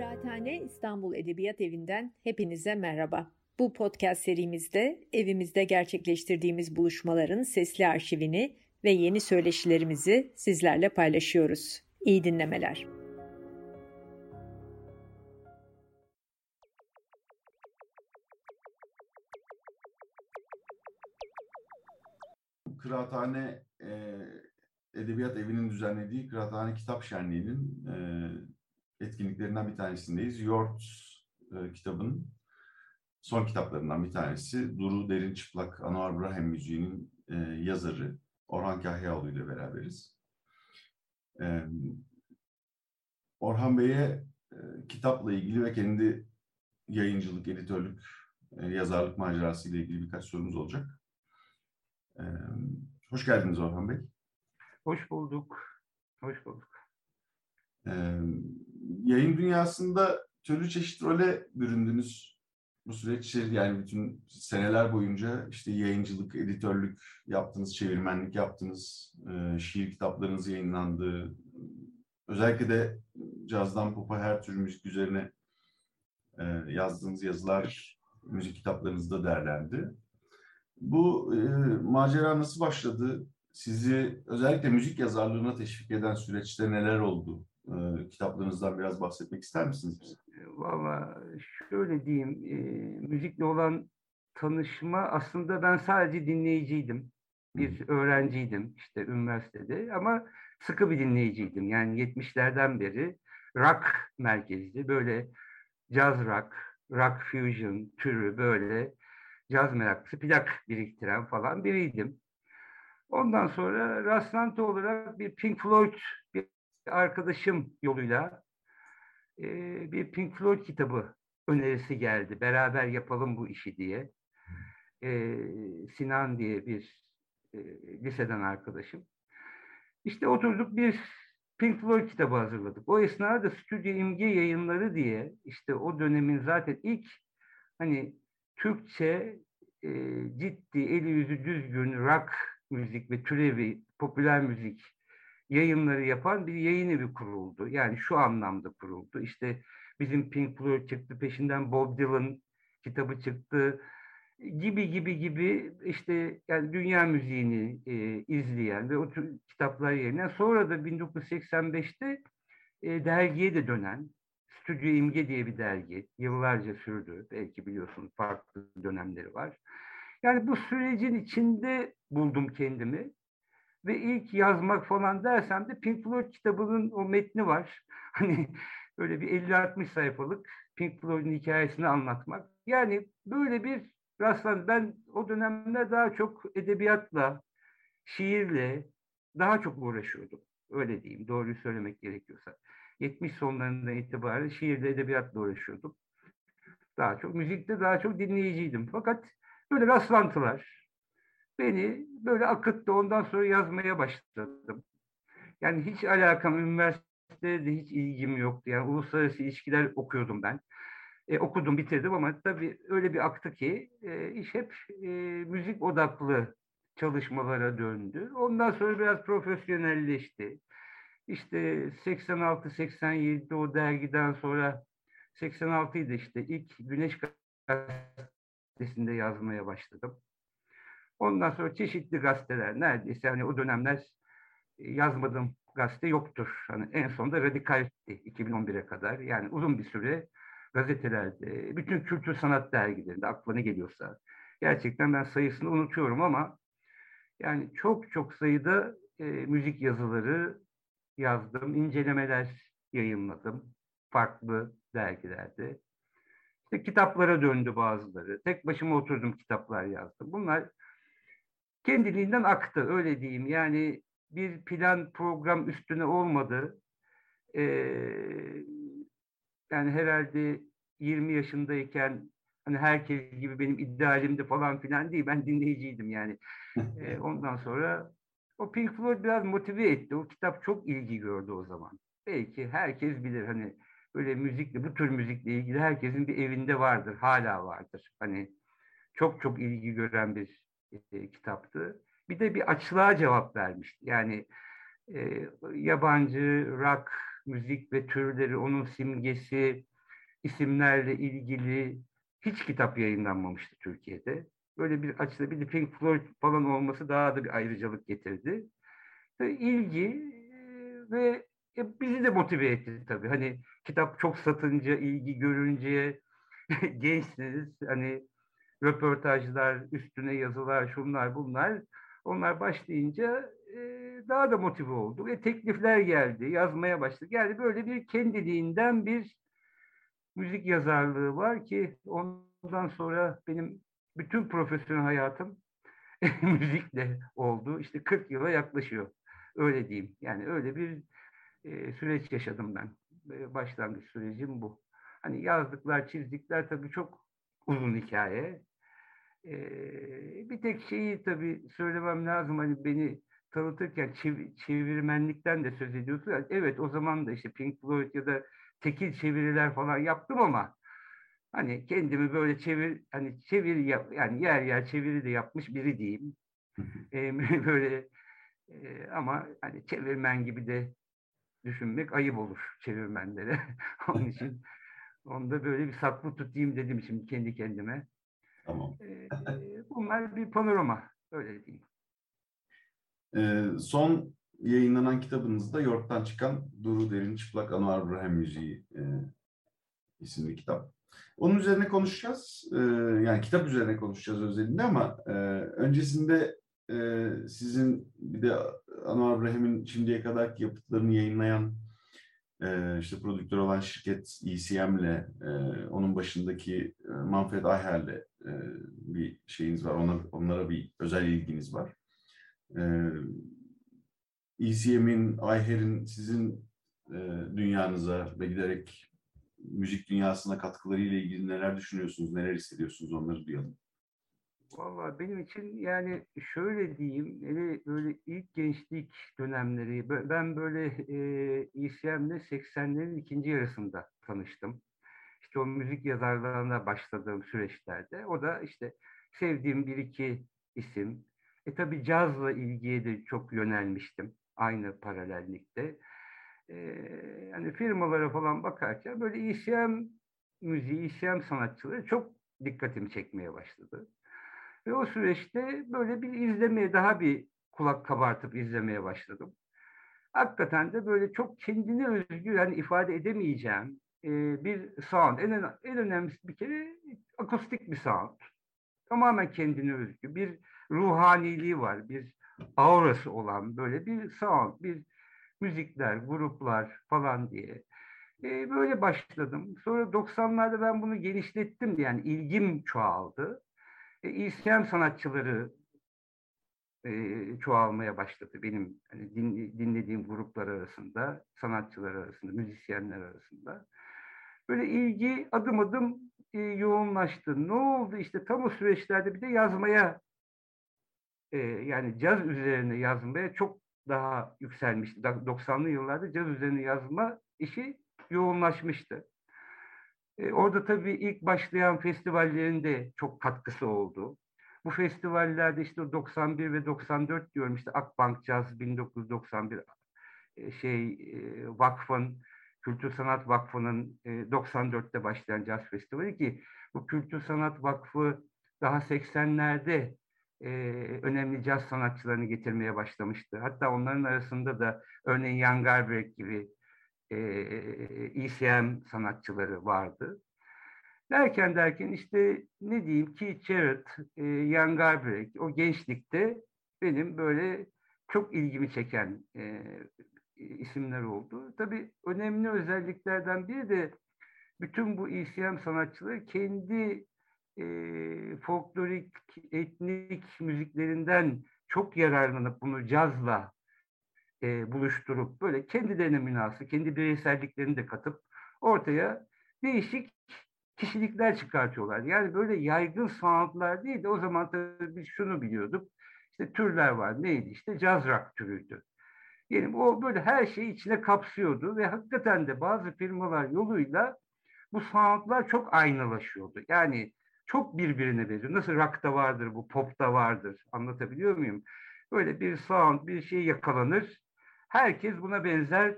Kıraathane İstanbul Edebiyat Evi'nden hepinize merhaba. Bu podcast serimizde evimizde gerçekleştirdiğimiz buluşmaların sesli arşivini ve yeni söyleşilerimizi sizlerle paylaşıyoruz. İyi dinlemeler. Kıraathane e, Edebiyat Evi'nin düzenlediği Kıraathane Kitap Şenliği'nin e, etkinliklerinden bir tanesindeyiz. Yort e, kitabının son kitaplarından bir tanesi. Duru Derin Çıplak Anwar Brahem müziğinin e, yazarı Orhan Kahyaoğlu ile beraberiz. E, Orhan Bey'e e, kitapla ilgili ve kendi yayıncılık, editörlük, e, yazarlık macerası ile ilgili birkaç sorumuz olacak. E, hoş geldiniz Orhan Bey. Hoş bulduk. Hoş bulduk. Ee, yayın dünyasında türlü çeşit role büründünüz bu süreç yani bütün seneler boyunca işte yayıncılık, editörlük yaptınız, çevirmenlik yaptınız, e, şiir kitaplarınız yayınlandı. Özellikle de cazdan popa her tür müzik üzerine e, yazdığınız yazılar müzik kitaplarınızda derlendi. Bu e, macera nasıl başladı? Sizi özellikle müzik yazarlığına teşvik eden süreçte neler oldu? E, kitaplarınızdan biraz bahsetmek ister misiniz bize? Valla şöyle diyeyim, e, müzikle olan tanışma aslında ben sadece dinleyiciydim. Bir Hı. öğrenciydim işte üniversitede ama sıkı bir dinleyiciydim. Yani 70'lerden beri rock merkezli böyle jazz rock, rock fusion türü böyle caz meraklısı plak biriktiren falan biriydim. Ondan sonra rastlantı olarak bir Pink Floyd bir arkadaşım yoluyla e, bir Pink Floyd kitabı önerisi geldi. Beraber yapalım bu işi diye. E, Sinan diye bir e, liseden arkadaşım. İşte oturduk bir Pink Floyd kitabı hazırladık. O esnada Stüdyo İmge yayınları diye işte o dönemin zaten ilk hani Türkçe e, ciddi, eli yüzü düzgün rock müzik ve türevi popüler müzik yayınları yapan bir yayın evi kuruldu. Yani şu anlamda kuruldu. İşte bizim Pink Floyd çıktı, peşinden Bob Dylan kitabı çıktı gibi gibi gibi işte yani dünya müziğini e, izleyen ve o tür kitaplar yerine sonra da 1985'te e, dergiye de dönen Stüdyo İmge diye bir dergi yıllarca sürdü. Belki biliyorsun farklı dönemleri var. Yani bu sürecin içinde buldum kendimi. Ve ilk yazmak falan dersem de Pink Floyd kitabının o metni var. Hani böyle bir 50-60 sayfalık Pink Floyd'un hikayesini anlatmak. Yani böyle bir rastlan ben o dönemde daha çok edebiyatla, şiirle daha çok uğraşıyordum. Öyle diyeyim, doğruyu söylemek gerekiyorsa. 70 sonlarından itibaren şiirle, edebiyatla uğraşıyordum. Daha çok, müzikte daha çok dinleyiciydim. Fakat böyle rastlantılar beni böyle akıttı. Ondan sonra yazmaya başladım. Yani hiç alakam, üniversitede de hiç ilgim yoktu. Yani uluslararası ilişkiler okuyordum ben. E, okudum, bitirdim ama tabii öyle bir aktı ki e, iş hep e, müzik odaklı çalışmalara döndü. Ondan sonra biraz profesyonelleşti. İşte 86-87'de o dergiden sonra 86'ydı işte ilk Güneş gazetesinde yazmaya başladım. Ondan sonra çeşitli gazeteler neredeyse hani o dönemler e, yazmadığım gazete yoktur. Hani en sonunda Radikal'ti 2011'e kadar. Yani uzun bir süre gazetelerde, bütün kültür sanat dergilerinde aklına geliyorsa. Gerçekten ben sayısını unutuyorum ama yani çok çok sayıda e, müzik yazıları yazdım, incelemeler yayınladım farklı dergilerde. İşte kitaplara döndü bazıları. Tek başıma oturdum kitaplar yazdım. Bunlar kendiliğinden aktı öyle diyeyim. Yani bir plan program üstüne olmadı. Ee, yani herhalde 20 yaşındayken hani herkes gibi benim idealimdi falan filan değil. Ben dinleyiciydim yani. ee, ondan sonra o Pink Floyd biraz motive etti. O kitap çok ilgi gördü o zaman. Belki herkes bilir hani böyle müzikle, bu tür müzikle ilgili herkesin bir evinde vardır, hala vardır. Hani çok çok ilgi gören bir e, kitaptı. Bir de bir açlığa cevap vermişti. Yani e, yabancı rock müzik ve türleri, onun simgesi, isimlerle ilgili hiç kitap yayınlanmamıştı Türkiye'de. Böyle bir açıda bir de Pink Floyd falan olması daha da bir ayrıcalık getirdi. Ve ilgi e, ve e, bizi de motive etti tabii. Hani kitap çok satınca, ilgi görünce gençsiniz. Hani röportajlar, üstüne yazılar, şunlar bunlar. Onlar başlayınca e, daha da motive oldu ve teklifler geldi, yazmaya başladı. Yani böyle bir kendiliğinden bir müzik yazarlığı var ki ondan sonra benim bütün profesyonel hayatım müzikle oldu. İşte 40 yıla yaklaşıyor. Öyle diyeyim. Yani öyle bir e, süreç yaşadım ben. E, başlangıç sürecim bu. Hani yazdıklar, çizdikler tabii çok uzun hikaye. E, bir tek şeyi tabii söylemem lazım. Hani beni tanıtırken çev- çevirmenlikten de söz ediyorsun. Evet o zaman da işte Pink Floyd ya da tekil çeviriler falan yaptım ama hani kendimi böyle çevir hani çevir yani yer yer çeviri de yapmış biri diyeyim. e, böyle e, ama hani çevirmen gibi de düşünmek ayıp olur çevirmenlere. Onun için onu da böyle bir saklı tutayım dedim şimdi kendi kendime. Tamam. E, bunlar bir panorama öyle diyeyim. E, son yayınlanan kitabınızda York'tan çıkan Duru Derin Çıplak Anwar Ibrahim Müziği e, isimli kitap. Onun üzerine konuşacağız. E, yani kitap üzerine konuşacağız özelinde ama e, öncesinde e, sizin bir de Anwar Ibrahim'in şimdiye kadar yapıtlarını yayınlayan e, işte prodüktör olan şirket ECM'le e, onun başındaki e, Manfred Ayher'le e, bir şeyiniz var. Ona, onlara bir özel ilginiz var. E, ECM'in, Ayher'in sizin e, dünyanıza ve giderek müzik dünyasına katkıları ile ilgili neler düşünüyorsunuz, neler hissediyorsunuz onları duyalım. Valla benim için yani şöyle diyeyim, yani böyle ilk gençlik dönemleri, ben böyle e, ECM'le 80'lerin ikinci yarısında tanıştım. İşte o müzik yazarlarına başladığım süreçlerde. O da işte sevdiğim bir iki isim. E tabi cazla ilgiye de çok yönelmiştim aynı paralellikte. Ee, yani firmalara falan bakarken böyle ECM müziği, ECM sanatçıları çok dikkatimi çekmeye başladı. Ve o süreçte böyle bir izlemeye, daha bir kulak kabartıp izlemeye başladım. Hakikaten de böyle çok kendine özgü, yani ifade edemeyeceğim e, bir sound. En, en önemlisi bir kere akustik bir sound. Tamamen kendine özgü. Bir ruhaniliği var, bir aurası olan böyle bir sound, bir müzikler, gruplar falan diye. E, böyle başladım. Sonra 90'larda ben bunu genişlettim yani ilgim çoğaldı. E, ECM sanatçıları e, çoğalmaya başladı benim hani din, dinlediğim gruplar arasında, sanatçılar arasında, müzisyenler arasında. Böyle ilgi adım adım e, yoğunlaştı. Ne oldu işte tam o süreçlerde bir de yazmaya e, yani caz üzerine yazmaya çok daha yükselmişti. 90'lı yıllarda caz üzerine yazma işi yoğunlaşmıştı. E, orada tabii ilk başlayan festivallerin de çok katkısı oldu. Bu festivallerde işte 91 ve 94 diyorum işte Akbank Caz 1991 e, şey e, vakfın Kültür Sanat Vakfı'nın e, 94'te başlayan caz festivali ki bu Kültür Sanat Vakfı daha 80'lerde e, önemli caz sanatçılarını getirmeye başlamıştı. Hatta onların arasında da örneğin Jan Garbarek gibi e, ECM sanatçıları vardı. Derken derken işte ne diyeyim Keith Jarrett, e, Jan Garbarek o gençlikte benim böyle çok ilgimi çeken e, isimler oldu. Tabii önemli özelliklerden biri de bütün bu ECM sanatçıları kendi e, folklorik, etnik müziklerinden çok yararlanıp bunu cazla e, buluşturup böyle kendilerine münası, kendi bireyselliklerini de katıp ortaya değişik kişilikler çıkartıyorlar. Yani böyle yaygın soundlar değil de o zaman tabii biz şunu biliyorduk. İşte türler var. Neydi? İşte caz rock türüydü. Yani o böyle her şeyi içine kapsıyordu ve hakikaten de bazı firmalar yoluyla bu soundlar çok aynalaşıyordu. Yani çok birbirine benziyor. Nasıl rock'ta vardır bu, pop'ta vardır. Anlatabiliyor muyum? Böyle bir sound, bir şey yakalanır. Herkes buna benzer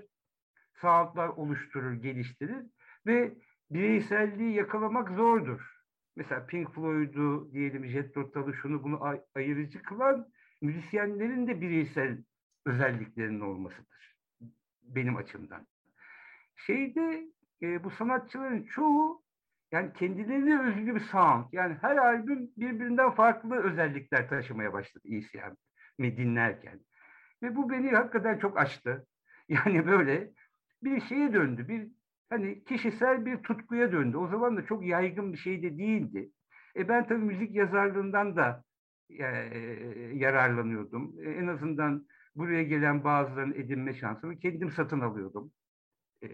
soundlar oluşturur, geliştirir ve bireyselliği yakalamak zordur. Mesela Pink Floyd'u diyelim Jet Rotalı şunu bunu ay- ayırıcı kılan müzisyenlerin de bireysel özelliklerinin olmasıdır. Benim açımdan. Şeyde e, bu sanatçıların çoğu yani kendilerine özgü bir sound. Yani her albüm birbirinden farklı özellikler taşımaya başladı ECM'i dinlerken. Ve bu beni hakikaten çok açtı. Yani böyle bir şeye döndü. Bir hani kişisel bir tutkuya döndü. O zaman da çok yaygın bir şey de değildi. E ben tabii müzik yazarlığından da e, yararlanıyordum. E, en azından buraya gelen bazılarını edinme şansımı kendim satın alıyordum e,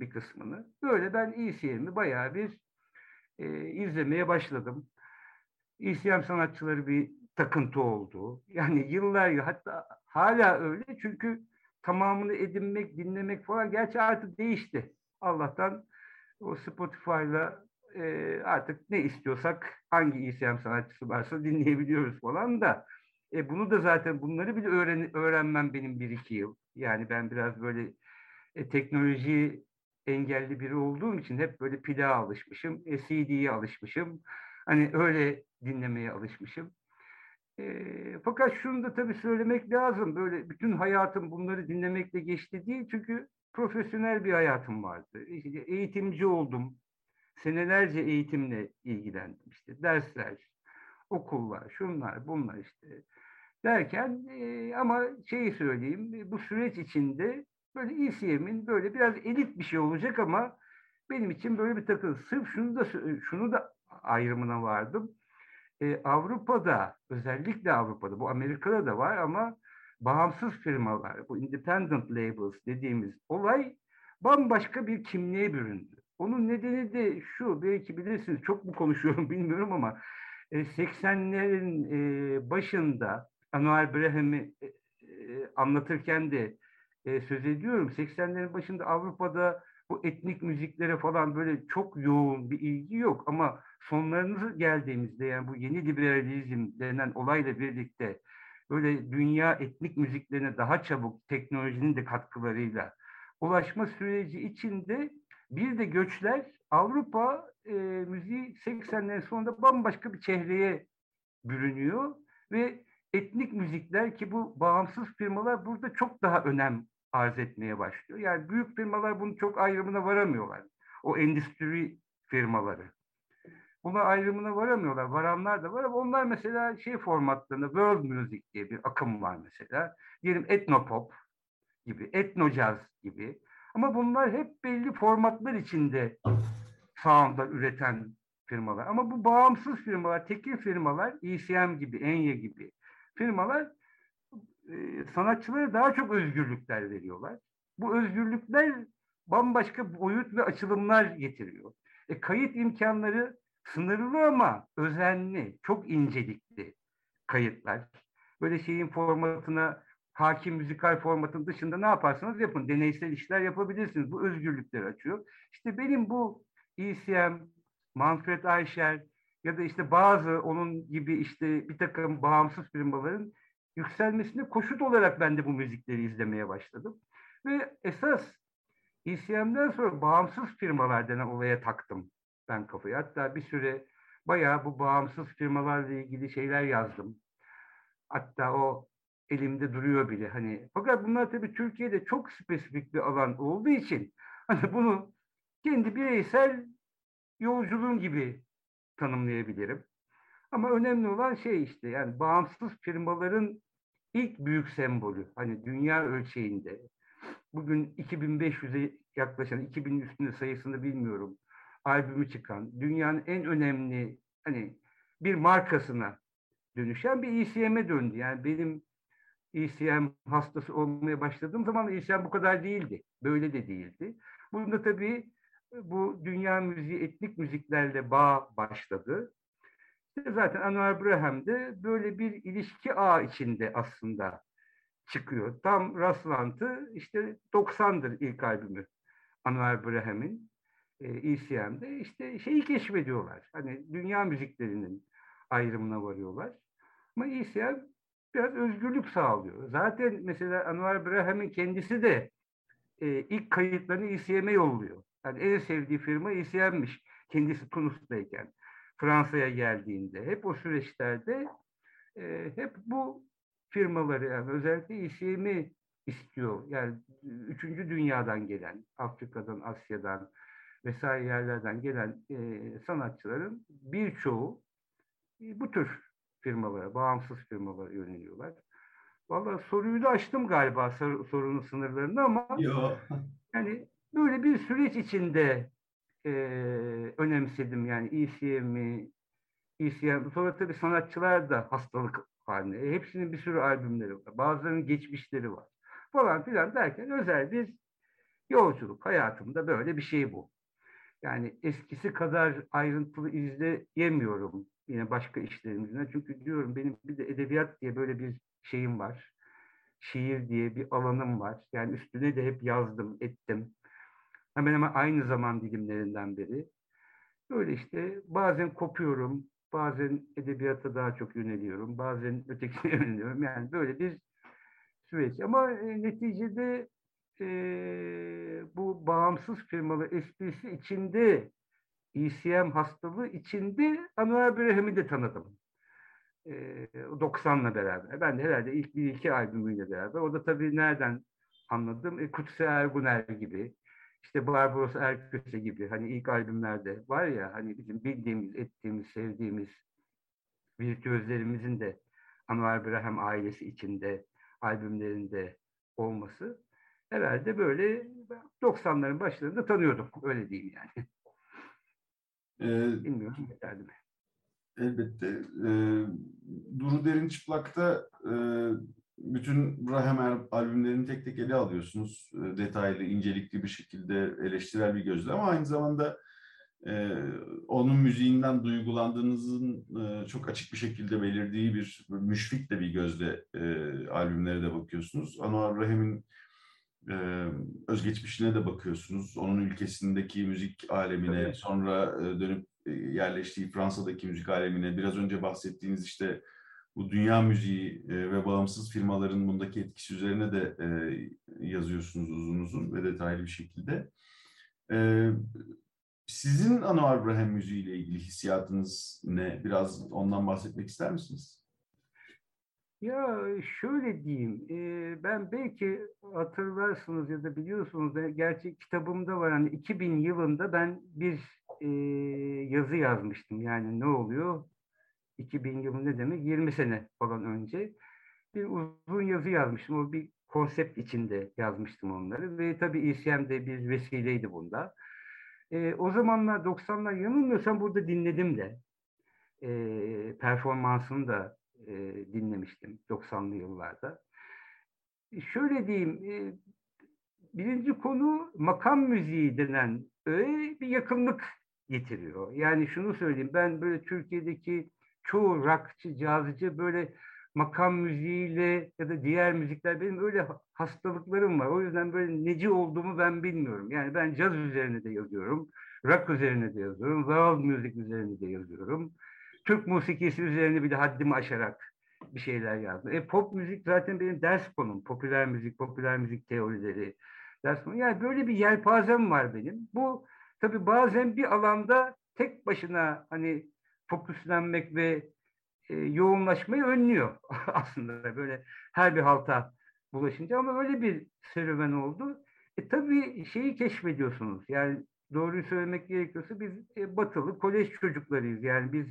bir kısmını. Böyle ben ECM'i bayağı bir e, izlemeye başladım. ECM sanatçıları bir takıntı oldu. Yani yıllar hatta hala öyle çünkü tamamını edinmek, dinlemek falan gerçi artık değişti. Allah'tan o Spotify'la e, artık ne istiyorsak hangi ECM sanatçısı varsa dinleyebiliyoruz falan da e, bunu da zaten bunları bile öğren öğrenmem benim bir iki yıl. Yani ben biraz böyle e, teknoloji engelli biri olduğum için hep böyle plağa alışmışım, e, CD'ye alışmışım. Hani öyle dinlemeye alışmışım. E, fakat şunu da tabii söylemek lazım. Böyle bütün hayatım bunları dinlemekle geçti değil. Çünkü profesyonel bir hayatım vardı. İşte eğitimci oldum. Senelerce eğitimle ilgilendim. İşte dersler, okullar, şunlar, bunlar işte. Derken e, ama şeyi söyleyeyim, bu süreç içinde böyle ECM'in böyle biraz elit bir şey olacak ama benim için böyle bir takım. Sırf şunu da şunu da ayrımına vardım. Ee, Avrupa'da özellikle Avrupa'da bu Amerika'da da var ama bağımsız firmalar bu independent labels dediğimiz olay bambaşka bir kimliğe büründü. Onun nedeni de şu belki bilirsiniz çok mu konuşuyorum bilmiyorum ama 80'lerin e, başında Anuel Braham'i e, anlatırken de e, söz ediyorum. 80'lerin başında Avrupa'da bu etnik müziklere falan böyle çok yoğun bir ilgi yok ama sonlarınızı geldiğimizde yani bu yeni liberalizm denen olayla birlikte böyle dünya etnik müziklerine daha çabuk teknolojinin de katkılarıyla ulaşma süreci içinde bir de göçler Avrupa e, müziği 80'lerin sonunda bambaşka bir çehreye bürünüyor ve etnik müzikler ki bu bağımsız firmalar burada çok daha önem arz etmeye başlıyor. Yani büyük firmalar bunun çok ayrımına varamıyorlar. O endüstri firmaları. Buna ayrımına varamıyorlar. Varanlar da var ama onlar mesela şey formatlarında world music diye bir akım var mesela. Diyelim etnopop gibi, etnojaz gibi. Ama bunlar hep belli formatlar içinde soundlar üreten firmalar. Ama bu bağımsız firmalar, tekil firmalar, ECM gibi, Enye gibi firmalar e, sanatçılara daha çok özgürlükler veriyorlar. Bu özgürlükler bambaşka boyut ve açılımlar getiriyor. E, kayıt imkanları sınırlı ama özenli, çok incelikli kayıtlar. Böyle şeyin formatına, hakim müzikal formatın dışında ne yaparsanız yapın. Deneysel işler yapabilirsiniz. Bu özgürlükleri açıyor. İşte benim bu ECM, Manfred Eicher ya da işte bazı onun gibi işte bir takım bağımsız firmaların yükselmesine koşut olarak ben de bu müzikleri izlemeye başladım. Ve esas ECM'den sonra bağımsız firmalar denen olaya taktım ben kafayı. Hatta bir süre bayağı bu bağımsız firmalarla ilgili şeyler yazdım. Hatta o elimde duruyor bile. Hani fakat bunlar tabii Türkiye'de çok spesifik bir alan olduğu için hani bunu kendi bireysel yolculuğum gibi tanımlayabilirim. Ama önemli olan şey işte yani bağımsız firmaların ilk büyük sembolü hani dünya ölçeğinde bugün 2500'e yaklaşan 2000 üstünde sayısını bilmiyorum albümü çıkan dünyanın en önemli hani bir markasına dönüşen bir ECM'e döndü. Yani benim ECM hastası olmaya başladığım zaman ECM bu kadar değildi. Böyle de değildi. Bunda tabii bu dünya müziği etnik müziklerle bağ başladı. Zaten Anwar Braham de böyle bir ilişki ağ içinde aslında çıkıyor. Tam rastlantı işte 90'dır ilk albümü Anwar Braham'in e, ECM'de işte şeyi keşfediyorlar. Hani dünya müziklerinin ayrımına varıyorlar. Ama ECM biraz özgürlük sağlıyor. Zaten mesela Anwar Braham'in kendisi de e, ilk kayıtlarını ECM'e yolluyor. Yani en sevdiği firma ECM'miş kendisi Tunus'tayken. Fransa'ya geldiğinde. Hep o süreçlerde e, hep bu firmaları yani özellikle ECM'i istiyor. Yani üçüncü dünyadan gelen, Afrika'dan, Asya'dan vesaire yerlerden gelen e, sanatçıların birçoğu e, bu tür firmalara, bağımsız firmalara yöneliyorlar. Valla soruyu da açtım galiba sor, sorunun sınırlarını ama Yo. yani böyle bir süreç içinde e, önemsedim yani ECM'i, ECM. Sonra tabii sanatçılar da hastalık haline. E, hepsinin bir sürü albümleri var. Bazılarının geçmişleri var. Falan filan derken özel bir yolculuk. Hayatımda böyle bir şey bu. Yani eskisi kadar ayrıntılı izleyemiyorum yine başka işlerimizden. Çünkü diyorum benim bir de edebiyat diye böyle bir şeyim var. Şiir diye bir alanım var. Yani üstüne de hep yazdım, ettim. Hemen hemen aynı zaman dilimlerinden beri. Böyle işte bazen kopuyorum, bazen edebiyata daha çok yöneliyorum, bazen ötekine yöneliyorum. Yani böyle bir süreç. Ama e, neticede e, bu bağımsız firmalı esprisi içinde ECM hastalığı içinde Anwar Brahim'i de tanıdım. E, 90'la beraber. Ben de herhalde ilk bir iki albümüyle beraber. O da tabii nereden anladım? E, Kutsi Erguner gibi, işte Barbaros Erköse gibi hani ilk albümlerde var ya hani bizim bildiğimiz, ettiğimiz, sevdiğimiz virtüözlerimizin de Anwar Brahim ailesi içinde albümlerinde olması herhalde böyle 90'ların başlarında tanıyordum. Öyle diyeyim yani. Ee, Bilmiyorum yeterli mi? Elbette. Ee, Duru Derin Çıplak'ta e, bütün Brahim albümlerini tek tek ele alıyorsunuz. E, detaylı, incelikli bir şekilde eleştirel bir gözle ama aynı zamanda e, onun müziğinden duygulandığınızın e, çok açık bir şekilde belirdiği bir müşfik de bir gözle e, albümlere de bakıyorsunuz. Anwar Rahim'in e, özgeçmişine de bakıyorsunuz. Onun ülkesindeki müzik alemine, evet. sonra e, dönüp e, yerleştiği Fransa'daki müzik alemine, biraz önce bahsettiğiniz işte bu dünya müziği e, ve bağımsız firmaların bundaki etkisi üzerine de e, yazıyorsunuz uzun uzun ve detaylı bir şekilde. E, sizin Anwar Ibrahim müziği ile ilgili hissiyatınız ne? Biraz ondan bahsetmek ister misiniz? Ya şöyle diyeyim, ben belki hatırlarsınız ya da biliyorsunuz da gerçek kitabımda var. Hani 2000 yılında ben bir yazı yazmıştım. Yani ne oluyor? 2000 yılı ne demek? 20 sene falan önce. Bir uzun yazı yazmıştım. O bir konsept içinde yazmıştım onları. Ve tabii ECM de bir vesileydi bunda. E, o zamanlar 90'lar yanılmıyorsam burada dinledim de. E, performansını da e, dinlemiştim 90'lı yıllarda. E, şöyle diyeyim, e, birinci konu makam müziği denen öyle bir yakınlık getiriyor. Yani şunu söyleyeyim, ben böyle Türkiye'deki çoğu rockçı, cazcı böyle makam müziğiyle ya da diğer müzikler benim öyle hastalıklarım var. O yüzden böyle neci olduğumu ben bilmiyorum. Yani ben caz üzerine de yazıyorum, rock üzerine de yazıyorum, world müzik üzerine de yazıyorum. Türk musikisi üzerine bir de haddimi aşarak bir şeyler yazdım. E, pop müzik zaten benim ders konum. Popüler müzik, popüler müzik teorileri ders konum. Yani böyle bir yelpazem var benim. Bu tabii bazen bir alanda tek başına hani fokuslanmak ve e, yoğunlaşmayı önlüyor aslında böyle her bir halta bulaşınca ama öyle bir serüven oldu. E tabii şeyi keşfediyorsunuz. Yani doğruyu söylemek gerekiyorsa biz e, batılı kolej çocuklarıyız. Yani biz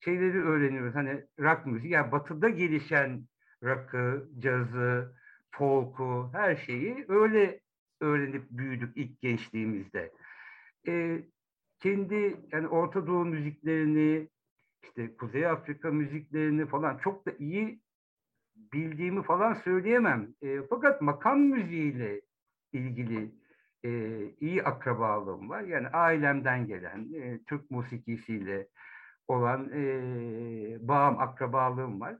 şeyleri öğreniyoruz. Hani rock müziği, yani batıda gelişen rock'ı, cazı, folk'u, her şeyi öyle öğrenip büyüdük ilk gençliğimizde. E, kendi yani Orta Doğu müziklerini, işte Kuzey Afrika müziklerini falan çok da iyi bildiğimi falan söyleyemem. E, fakat makam müziğiyle ilgili e, iyi akrabalığım var. Yani ailemden gelen e, Türk musikisiyle, olan e, bağım, akrabalığım var.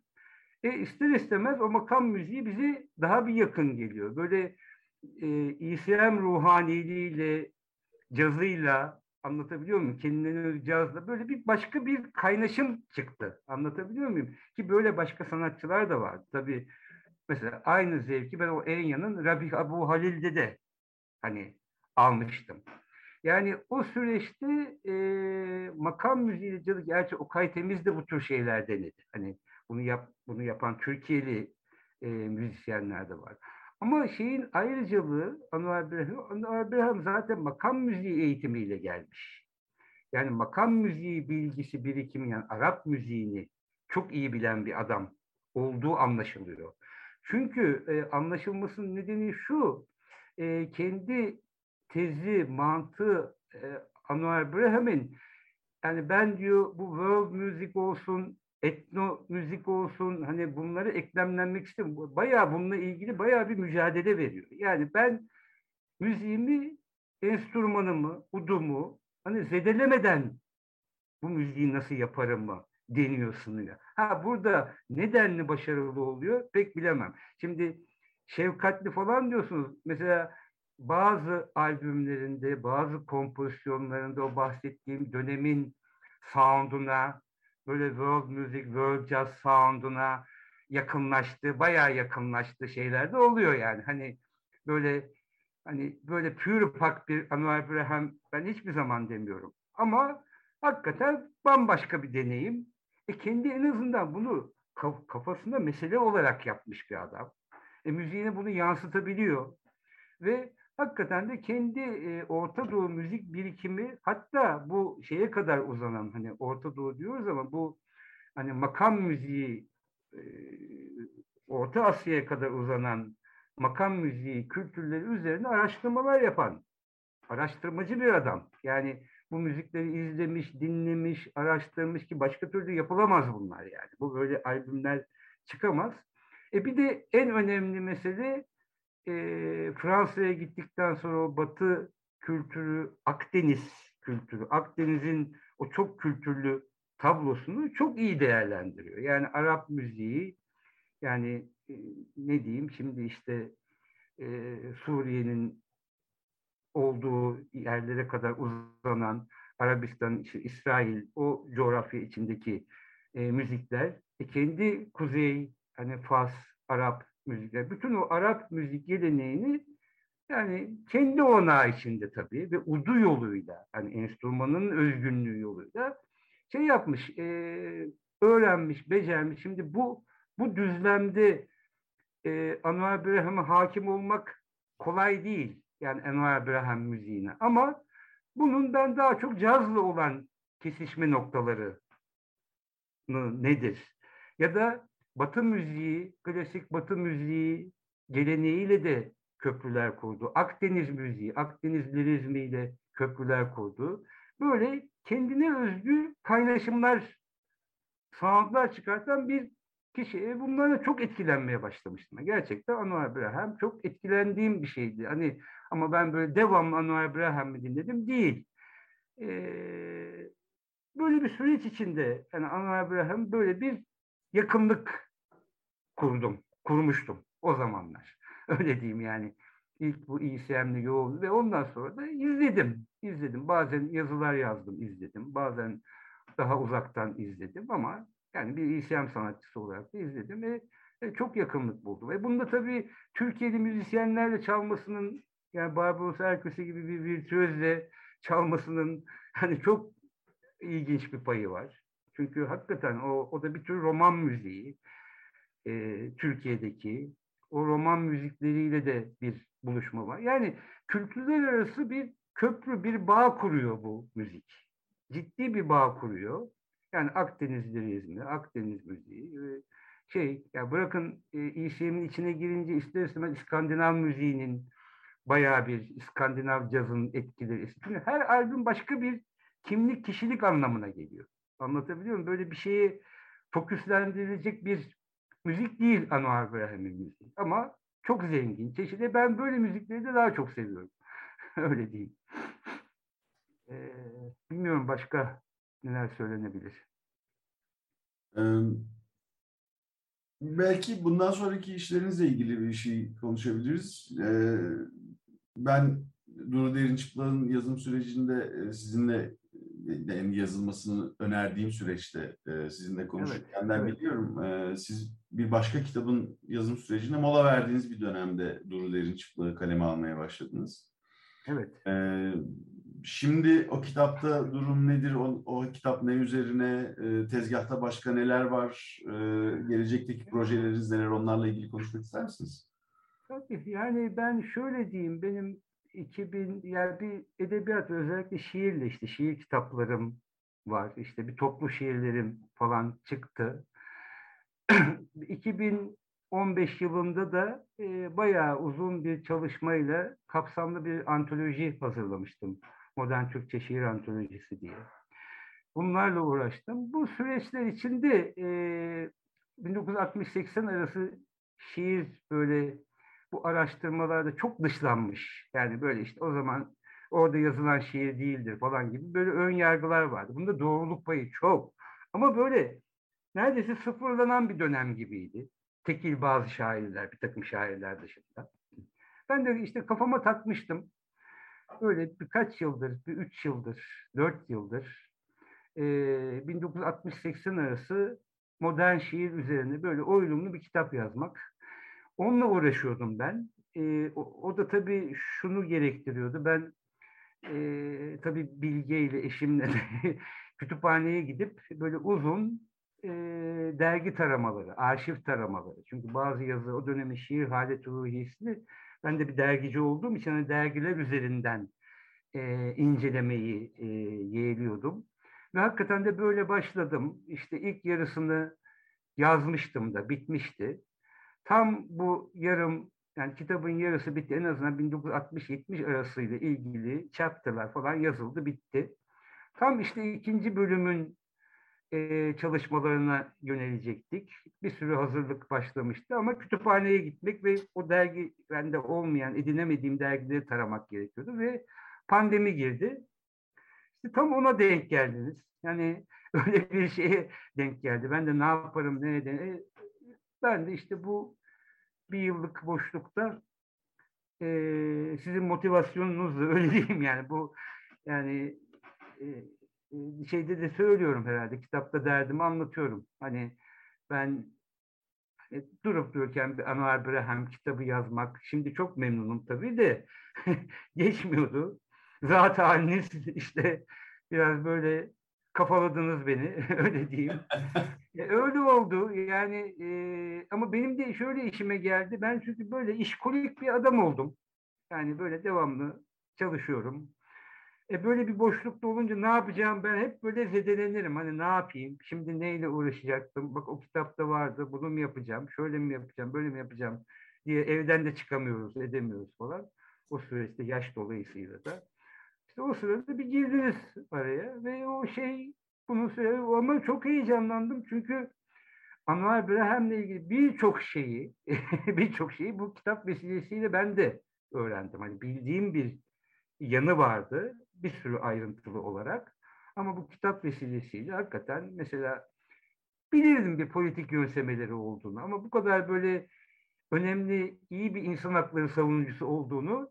E, ister istemez o makam müziği bizi daha bir yakın geliyor. Böyle e, İslam ruhaniliğiyle, cazıyla anlatabiliyor muyum? Kendine cazla böyle bir başka bir kaynaşım çıktı. Anlatabiliyor muyum? Ki böyle başka sanatçılar da var. Tabii mesela aynı zevki ben o Enya'nın Rabih Abu Halil'de de hani almıştım. Yani o süreçte e, makam müziğicilik, gerçi Okay Temiz de bu tür şeyler denedi. Hani bunu yap, bunu yapan Türkiye'li e, müzisyenler de var. Ama şeyin ayrıcalığı Anwar Braham, Anwar Braham zaten makam müziği eğitimiyle gelmiş. Yani makam müziği bilgisi, birikimi yani Arap müziğini çok iyi bilen bir adam olduğu anlaşılıyor. Çünkü e, anlaşılmasının nedeni şu, e, kendi tezi, mantığı e, Anwar Braham'in yani ben diyor bu world music olsun, etno müzik olsun hani bunları eklemlenmek istiyorum. Bayağı bununla ilgili bayağı bir mücadele veriyor. Yani ben müziğimi, enstrümanımı, udumu hani zedelemeden bu müziği nasıl yaparım mı deniyorsun ya. Ha burada nedenli başarılı oluyor pek bilemem. Şimdi şefkatli falan diyorsunuz. Mesela bazı albümlerinde, bazı kompozisyonlarında o bahsettiğim dönemin sound'una, böyle world music, world jazz sound'una yakınlaştı, bayağı yakınlaştı şeyler de oluyor yani. Hani böyle hani böyle pure pak bir Anwar Braham ben hiçbir zaman demiyorum. Ama hakikaten bambaşka bir deneyim. E kendi en azından bunu kafasında mesele olarak yapmış bir adam. E müziğine bunu yansıtabiliyor. Ve hakikaten de kendi e, Orta Doğu müzik birikimi hatta bu şeye kadar uzanan hani Orta Doğu diyoruz ama bu hani makam müziği e, Orta Asya'ya kadar uzanan makam müziği kültürleri üzerine araştırmalar yapan araştırmacı bir adam. Yani bu müzikleri izlemiş, dinlemiş, araştırmış ki başka türlü yapılamaz bunlar yani. Bu böyle albümler çıkamaz. E bir de en önemli mesele e, Fransa'ya gittikten sonra o Batı kültürü, Akdeniz kültürü, Akdeniz'in o çok kültürlü tablosunu çok iyi değerlendiriyor. Yani Arap müziği, yani e, ne diyeyim şimdi işte e, Suriye'nin olduğu yerlere kadar uzanan Arabistan, işte İsrail, o coğrafya içindeki e, müzikler, e, kendi kuzey, hani Fas, Arap müzikler, bütün o Arap müzik geleneğini yani kendi ona içinde tabii ve udu yoluyla, yani enstrümanın özgünlüğü yoluyla şey yapmış, e, öğrenmiş, becermiş. Şimdi bu bu düzlemde e, Anwar Braham'a hakim olmak kolay değil. Yani Enver Braham müziğine. Ama bunun ben daha çok cazlı olan kesişme noktaları nedir? Ya da Batı müziği, klasik Batı müziği geleneğiyle de köprüler kurdu. Akdeniz müziği, Akdeniz lirizmiyle köprüler kurdu. Böyle kendine özgü kaynaşımlar, soundlar çıkartan bir kişi. Bunlara çok etkilenmeye başlamıştım. Gerçekten Anwar Braham çok etkilendiğim bir şeydi. Hani ama ben böyle devamlı Anwar Braham'ı dinledim. Değil. Ee, böyle bir süreç içinde yani Anwar Braham böyle bir yakınlık kurdum, kurmuştum o zamanlar. Öyle diyeyim yani. İlk bu İSM'li yoğun ve ondan sonra da izledim. izledim. Bazen yazılar yazdım, izledim. Bazen daha uzaktan izledim ama yani bir İSM sanatçısı olarak da izledim ve çok yakınlık buldum. Ve bunda tabii Türkiye'li müzisyenlerle çalmasının yani Barbaros Erköse gibi bir virtüözle çalmasının hani çok ilginç bir payı var. Çünkü hakikaten o, o da bir tür roman müziği. E, Türkiye'deki o roman müzikleriyle de bir buluşma var. Yani kültürler arası bir köprü, bir bağ kuruyor bu müzik. Ciddi bir bağ kuruyor. Yani Akdeniz lirizmi, Akdeniz müziği. Şey, ya bırakın e, İSM'in içine girince ister istemez İskandinav müziğinin bayağı bir İskandinav cazın etkileri. Çünkü her albüm başka bir kimlik, kişilik anlamına geliyor. Anlatabiliyor muyum? Böyle bir şeyi fokuslendirilecek bir müzik değil Anwar Brahim'in müziği. Ama çok zengin, çeşitli. Ben böyle müzikleri de daha çok seviyorum. Öyle değil. Ee, bilmiyorum başka neler söylenebilir. belki bundan sonraki işlerinizle ilgili bir şey konuşabiliriz. Ee, ben Duru Derinçıplak'ın yazım sürecinde e, sizinle yazılmasını önerdiğim süreçte e, sizinle konuşurken evet, evet. biliyorum. Siz bir başka kitabın yazım sürecine mola verdiğiniz bir dönemde Duru Derinçıplak'ı kaleme almaya başladınız. Evet. Ee, şimdi o kitapta durum nedir? O, o kitap ne üzerine? Ee, tezgahta başka neler var? Ee, gelecekteki projeleriniz neler? Onlarla ilgili konuşmak ister misiniz? Tabii yani ben şöyle diyeyim benim 2000 yani bir edebiyat özellikle şiirle işte şiir kitaplarım var. İşte bir toplu şiirlerim falan çıktı. 2015 yılında da e, bayağı uzun bir çalışmayla kapsamlı bir antoloji hazırlamıştım. Modern Türkçe Şiir Antolojisi diye. Bunlarla uğraştım. Bu süreçler içinde e, 1960-80 arası şiir böyle bu araştırmalarda çok dışlanmış. Yani böyle işte o zaman orada yazılan şiir değildir falan gibi böyle ön yargılar vardı. Bunda doğruluk payı çok. Ama böyle neredeyse sıfırlanan bir dönem gibiydi. Tekil bazı şairler, bir takım şairler dışında. Ben de işte kafama takmıştım. Öyle birkaç yıldır, bir üç yıldır, dört yıldır e, 1960-80 arası modern şiir üzerine böyle oyunlu bir kitap yazmak. Onunla uğraşıyordum ben. E, o, o da tabii şunu gerektiriyordu. Ben e, tabii Bilge ile eşimle kütüphaneye gidip böyle uzun e, dergi taramaları, arşiv taramaları. Çünkü bazı yazı o dönemin şiir halet ruhiyesini ben de bir dergici olduğum için hani dergiler üzerinden e, incelemeyi e, yeğliyordum. Ve hakikaten de böyle başladım. İşte ilk yarısını yazmıştım da bitmişti. Tam bu yarım yani kitabın yarısı bitti. En azından 1960-70 arasıyla ilgili chapter'lar falan yazıldı, bitti. Tam işte ikinci bölümün e, çalışmalarına yönelecektik. Bir sürü hazırlık başlamıştı ama kütüphaneye gitmek ve o dergi bende olmayan, edinemediğim dergileri taramak gerekiyordu ve pandemi girdi. İşte tam ona denk geldiniz. Yani öyle bir şeye denk geldi. Ben de ne yaparım, ne ederim. Ben de işte bu bir yıllık boşlukta e, sizin motivasyonunuzla öyle diyeyim yani bu yani e, şeyde de söylüyorum herhalde kitapta derdimi anlatıyorum. Hani ben e, durup dururken bir Anwar Braham kitabı yazmak şimdi çok memnunum tabii de geçmiyordu. Zaten haliniz işte biraz böyle kafaladınız beni öyle diyeyim. e, öyle oldu yani e, ama benim de şöyle işime geldi. Ben çünkü böyle işkolik bir adam oldum. Yani böyle devamlı çalışıyorum. E böyle bir boşlukta olunca ne yapacağım ben hep böyle zedelenirim. Hani ne yapayım? Şimdi neyle uğraşacaktım? Bak o kitapta vardı. Bunu mu yapacağım? Şöyle mi yapacağım? Böyle mi yapacağım? diye evden de çıkamıyoruz, edemiyoruz falan. O süreçte yaş dolayısıyla da. İşte o sırada bir girdiniz araya ve o şey bunu söylüyor ama çok heyecanlandım çünkü Anwar Braham'la ilgili birçok şeyi birçok şeyi bu kitap vesilesiyle ben de öğrendim. Hani bildiğim bir yanı vardı bir sürü ayrıntılı olarak ama bu kitap vesilesiyle hakikaten mesela bilirdim bir politik yönsemeleri olduğunu ama bu kadar böyle önemli iyi bir insan hakları savunucusu olduğunu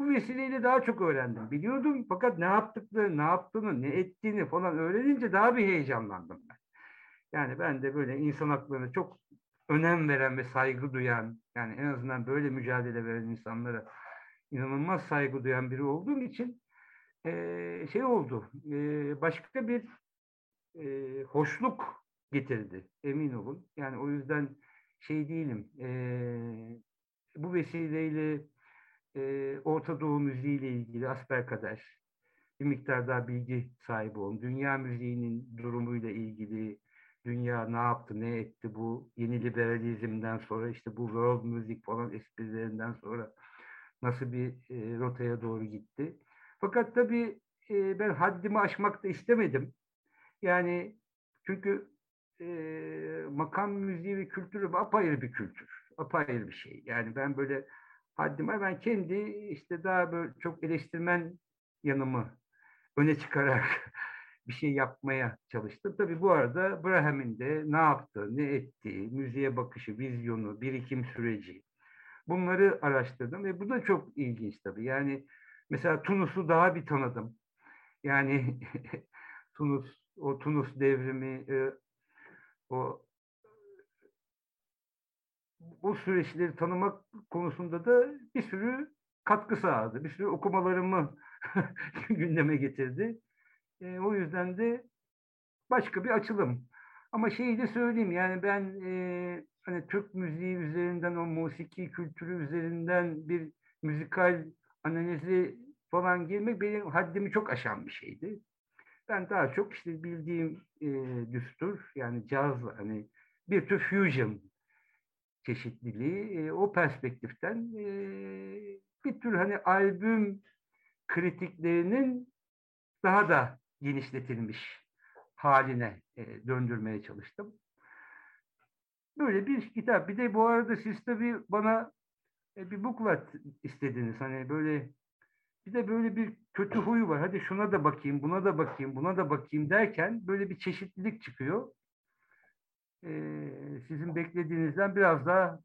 bu vesileyle daha çok öğrendim. Biliyordum fakat ne yaptıklarını, ne yaptığını, ne ettiğini falan öğrenince daha bir heyecanlandım ben. Yani ben de böyle insan haklarına çok önem veren ve saygı duyan, yani en azından böyle mücadele veren insanlara inanılmaz saygı duyan biri olduğum için e, şey oldu, e, başka bir e, hoşluk getirdi emin olun. Yani o yüzden şey değilim, e, bu vesileyle e, Orta Doğu müziği ile ilgili asperkader bir miktar daha bilgi sahibi olun. Dünya müziğinin durumuyla ilgili dünya ne yaptı, ne etti bu yeni liberalizmden sonra işte bu world music falan esprilerinden sonra nasıl bir e, rotaya doğru gitti. Fakat tabii e, ben haddimi aşmak da istemedim. Yani çünkü e, makam müziği ve kültürü apayrı bir kültür. Apayrı bir şey. Yani ben böyle haddime ben kendi işte daha böyle çok eleştirmen yanımı öne çıkarak bir şey yapmaya çalıştım. Tabii bu arada Braham'in de ne yaptı, ne etti, müziğe bakışı, vizyonu, birikim süreci bunları araştırdım ve bu da çok ilginç tabii. Yani mesela Tunus'u daha bir tanıdım. Yani Tunus, o Tunus devrimi, e, o bu süreçleri tanımak konusunda da bir sürü katkı sağladı. Bir sürü okumalarımı gündeme getirdi. E, o yüzden de başka bir açılım. Ama şeyi de söyleyeyim yani ben e, hani Türk müziği üzerinden o musiki kültürü üzerinden bir müzikal analizi falan girmek benim haddimi çok aşan bir şeydi. Ben daha çok işte bildiğim e, düstur yani caz hani bir tür fusion çeşitliliği e, o perspektiften e, bir tür hani albüm kritiklerinin daha da genişletilmiş haline e, döndürmeye çalıştım. Böyle bir kitap. Bir de bu arada siz tabii bana e, bir buklet istediniz. Hani böyle bir de böyle bir kötü huyu var. Hadi şuna da bakayım, buna da bakayım, buna da bakayım derken böyle bir çeşitlilik çıkıyor. Ee, sizin beklediğinizden biraz daha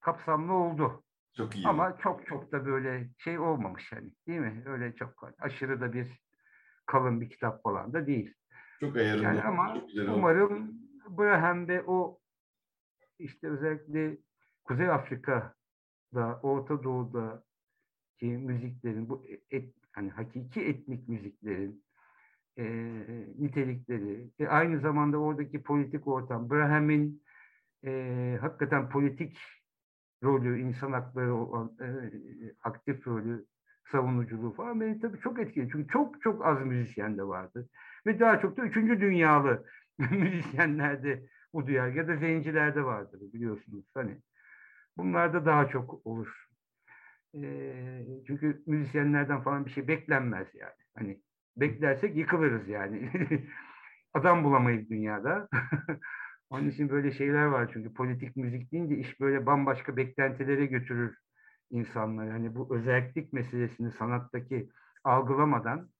kapsamlı oldu. Çok iyi. Ama çok çok da böyle şey olmamış hani değil mi? Öyle çok aşırı da bir kalın bir kitap falan da değil. Çok ayarında. Yani ama çok güzel umarım Braham ve o işte özellikle Kuzey Afrika'da, Orta Doğu'da ki müziklerin bu e, et, hani hakiki etnik müziklerin e, nitelikleri ve aynı zamanda oradaki politik ortam Braham'in e, hakikaten politik rolü, insan hakları olan e, aktif rolü, savunuculuğu falan beni tabii çok etkiledi. Çünkü çok çok az müzisyen de vardı. Ve daha çok da üçüncü dünyalı müzisyenlerde bu duyar ya da zencilerde vardır biliyorsunuz. Hani bunlarda daha çok olur. E, çünkü müzisyenlerden falan bir şey beklenmez yani. Hani beklersek yıkılırız yani. Adam bulamayız dünyada. Onun için böyle şeyler var çünkü politik müzik deyince iş böyle bambaşka beklentilere götürür insanları. Hani bu özellik meselesini sanattaki algılamadan,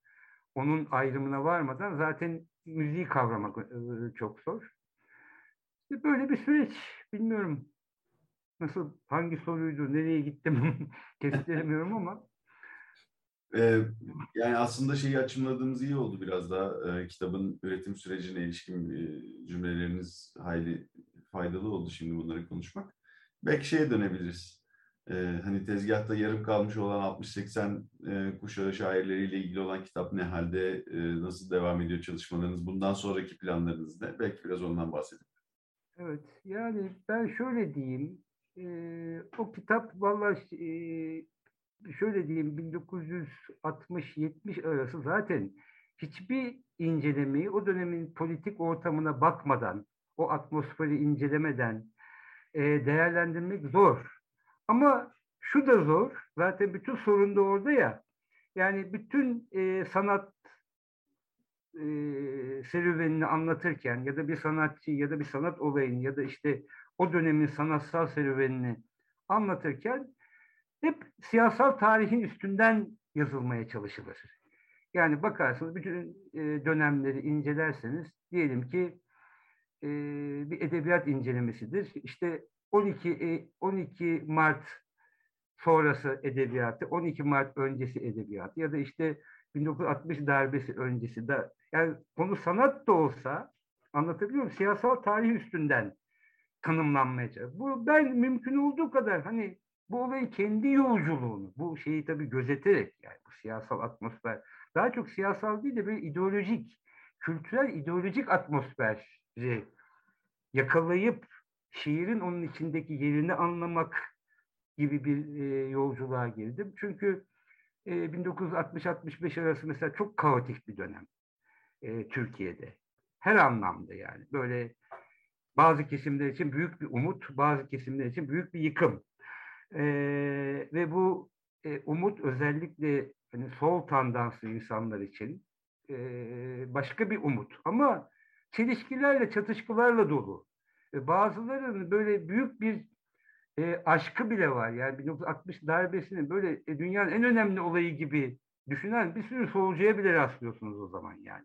onun ayrımına varmadan zaten müziği kavramak çok zor. İşte böyle bir süreç. Bilmiyorum nasıl, hangi soruydu, nereye gittim kestiremiyorum ama Ee, yani aslında şeyi açımladığımız iyi oldu biraz daha. Ee, kitabın üretim sürecine ilişkin e, cümleleriniz hayli faydalı oldu şimdi bunları konuşmak. Belki şeye dönebiliriz. Ee, hani tezgahta yarım kalmış olan 60-80 e, kuşağı şairleriyle ilgili olan kitap ne halde, e, nasıl devam ediyor çalışmalarınız, bundan sonraki planlarınız ne? Belki biraz ondan bahsedin. Evet, yani ben şöyle diyeyim, e, o kitap vallahi e, şöyle diyeyim 1960-70 arası zaten hiçbir incelemeyi o dönemin politik ortamına bakmadan, o atmosferi incelemeden e, değerlendirmek zor. Ama şu da zor, zaten bütün sorun da orada ya. Yani bütün e, sanat e, serüvenini anlatırken ya da bir sanatçı ya da bir sanat olayını ya da işte o dönemin sanatsal serüvenini anlatırken hep siyasal tarihin üstünden yazılmaya çalışılır. Yani bakarsınız bütün e, dönemleri incelerseniz diyelim ki e, bir edebiyat incelemesidir. İşte 12 12 Mart sonrası edebiyatı, 12 Mart öncesi edebiyatı ya da işte 1960 darbesi öncesi de yani konu sanat da olsa anlatabiliyor muyum? Siyasal tarih üstünden tanımlanmaya çalışıyor. Bu ben mümkün olduğu kadar hani bu olayın kendi yolculuğunu, bu şeyi tabii gözeterek yani bu siyasal atmosfer, daha çok siyasal değil de böyle ideolojik, kültürel ideolojik atmosferi yakalayıp şiirin onun içindeki yerini anlamak gibi bir e, yolculuğa girdim. Çünkü e, 1960-65 arası mesela çok kaotik bir dönem e, Türkiye'de. Her anlamda yani. Böyle bazı kesimler için büyük bir umut, bazı kesimler için büyük bir yıkım. E, ve bu e, umut özellikle hani sol tandanslı insanlar için e, başka bir umut. Ama çelişkilerle, çatışkılarla dolu. E, bazılarının böyle büyük bir e, aşkı bile var. Yani 1960 darbesini böyle e, dünyanın en önemli olayı gibi düşünen bir sürü solcuya bile rastlıyorsunuz o zaman yani.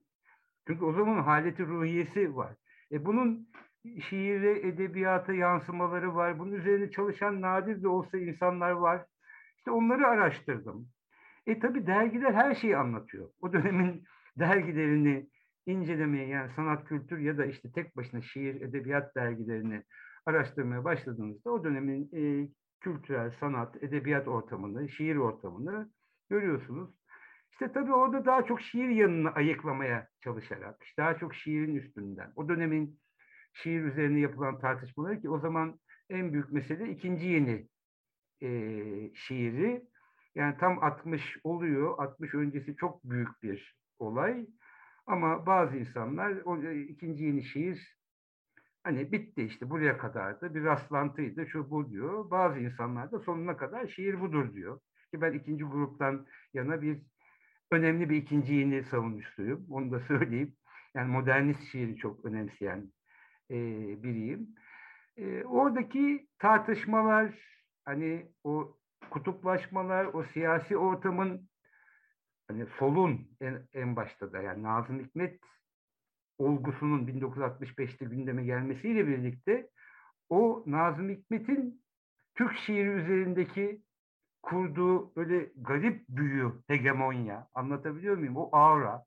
Çünkü o zaman haleti ruhiyesi var. E, bunun şiire, edebiyata yansımaları var. Bunun üzerine çalışan nadir de olsa insanlar var. İşte onları araştırdım. E tabi dergiler her şeyi anlatıyor. O dönemin dergilerini incelemeye yani sanat kültür ya da işte tek başına şiir, edebiyat dergilerini araştırmaya başladığınızda o dönemin e, kültürel, sanat, edebiyat ortamını, şiir ortamını görüyorsunuz. İşte tabii orada daha çok şiir yanını ayıklamaya çalışarak, işte daha çok şiirin üstünden, o dönemin şiir üzerine yapılan tartışmaları ki o zaman en büyük mesele ikinci yeni e, şiiri. Yani tam 60 oluyor, 60 öncesi çok büyük bir olay. Ama bazı insanlar o e, ikinci yeni şiir hani bitti işte buraya kadardı, bir rastlantıydı, şu bu diyor. Bazı insanlar da sonuna kadar şiir budur diyor. Ki ben ikinci gruptan yana bir önemli bir ikinci yeni savunmuşluyum. Onu da söyleyeyim. Yani modernist şiiri çok önemseyen e, biriyim. E, oradaki tartışmalar, hani o kutuplaşmalar, o siyasi ortamın hani solun en, en başta da yani Nazım Hikmet olgusunun 1965'te gündeme gelmesiyle birlikte o Nazım Hikmet'in Türk şiiri üzerindeki kurduğu böyle garip büyü, hegemonya, anlatabiliyor muyum? O aura,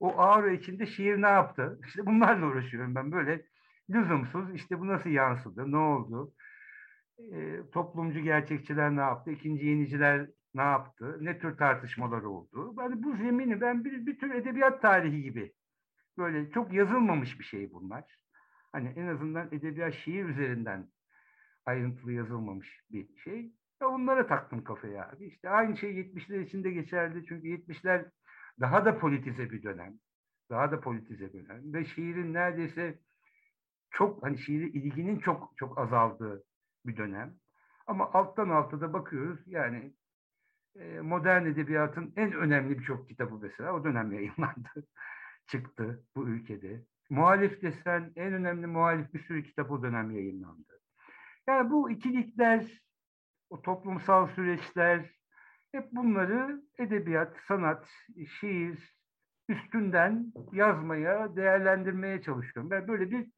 o aura içinde şiir ne yaptı? İşte bunlarla uğraşıyorum ben böyle lüzumsuz, işte bu nasıl yansıdı, ne oldu? E, toplumcu gerçekçiler ne yaptı? İkinci yeniciler ne yaptı? Ne tür tartışmalar oldu? Yani bu zemini ben bir, bir tür edebiyat tarihi gibi böyle çok yazılmamış bir şey bunlar. Hani en azından edebiyat şiir üzerinden ayrıntılı yazılmamış bir şey. Ve onlara taktım kafaya abi. İşte aynı şey 70'ler için de geçerli. Çünkü 70'ler daha da politize bir dönem. Daha da politize bir dönem. Ve şiirin neredeyse çok hani şiiri ilginin çok çok azaldığı bir dönem. Ama alttan alta da bakıyoruz yani e, modern edebiyatın en önemli birçok kitabı mesela o dönem yayınlandı. Çıktı bu ülkede. Muhalif desen en önemli muhalif bir sürü kitap o dönem yayınlandı. Yani bu ikilikler, o toplumsal süreçler hep bunları edebiyat, sanat, şiir üstünden yazmaya, değerlendirmeye çalışıyorum. Ben böyle bir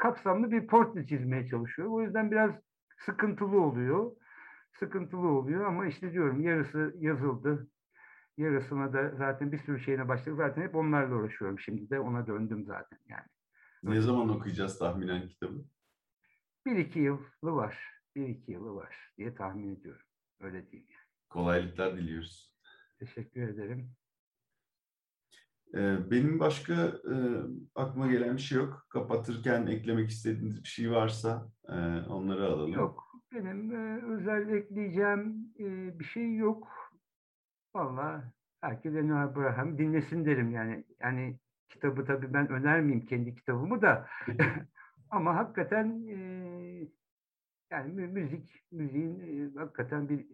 kapsamlı bir portre çizmeye çalışıyorum. O yüzden biraz sıkıntılı oluyor. Sıkıntılı oluyor ama işte diyorum yarısı yazıldı. Yarısına da zaten bir sürü şeyine başladık. Zaten hep onlarla uğraşıyorum şimdi de ona döndüm zaten yani. Ne zaman okuyacağız tahminen kitabı? Bir iki yılı var. Bir iki yılı var diye tahmin ediyorum. Öyle değil yani. Kolaylıklar diliyoruz. Teşekkür ederim. Benim başka e, aklıma gelen bir şey yok. Kapatırken eklemek istediğiniz bir şey varsa e, onları alalım. Yok. Benim e, özel ekleyeceğim e, bir şey yok. Vallahi herkes Eno Abraham dinlesin derim yani. Yani kitabı tabii ben önermeyeyim kendi kitabımı da. Ama hakikaten e, yani müzik, müziğin e, hakikaten bir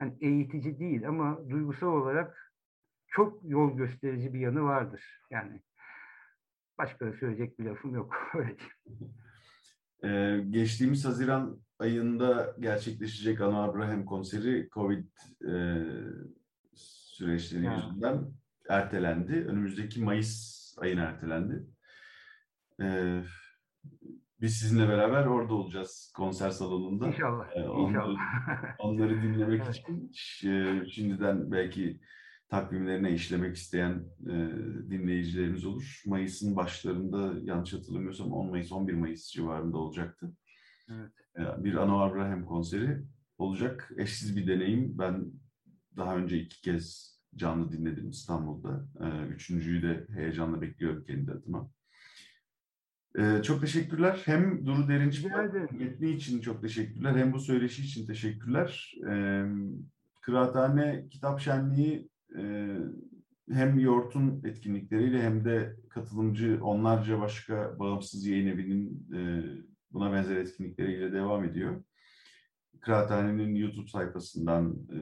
yani eğitici değil ama duygusal olarak çok yol gösterici bir yanı vardır. Yani başka söyleyecek bir lafım yok. Öyle Ee, geçtiğimiz Haziran ayında gerçekleşecek Ana Abraham konseri Covid e, süreçleri yüzünden ertelendi. Önümüzdeki Mayıs ayına ertelendi. Ee, biz sizinle beraber orada olacağız konser salonunda. İnşallah. Ee, onları, İnşallah. onları dinlemek Evet. için ş- şimdiden belki takvimlerine işlemek isteyen e, dinleyicilerimiz olur. Mayıs'ın başlarında yanlış hatırlamıyorsam 10 Mayıs 11 Mayıs civarında olacaktı. Evet. E, Bir Ano Abraham konseri olacak. Eşsiz bir deneyim. Ben daha önce iki kez canlı dinledim İstanbul'da. E, Üçüncüyü de heyecanla bekliyorum kendi adıma. E, Çok teşekkürler. Hem Duru ederim. metni için çok teşekkürler. Hem bu söyleşi için teşekkürler. Kıraathane Kitap Şenliği hem Yort'un etkinlikleriyle hem de katılımcı onlarca başka bağımsız yayın evinin e, buna benzer etkinlikleriyle devam ediyor. Kıraathanenin YouTube sayfasından, e,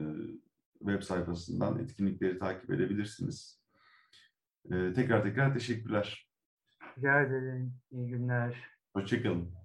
web sayfasından etkinlikleri takip edebilirsiniz. E, tekrar tekrar teşekkürler. Rica ederim. İyi günler. Hoşçakalın.